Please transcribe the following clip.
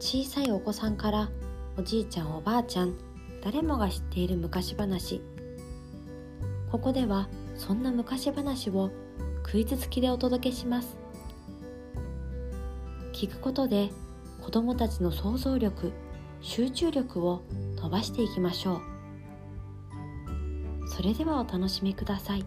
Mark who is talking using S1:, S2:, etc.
S1: 小さいお子さんからおじいちゃんおばあちゃん誰もが知っている昔話。ここではそんな昔話をクイズ付きでお届けします。聞くことで子どもたちの想像力集中力を伸ばしていきましょう。それではお楽しみください。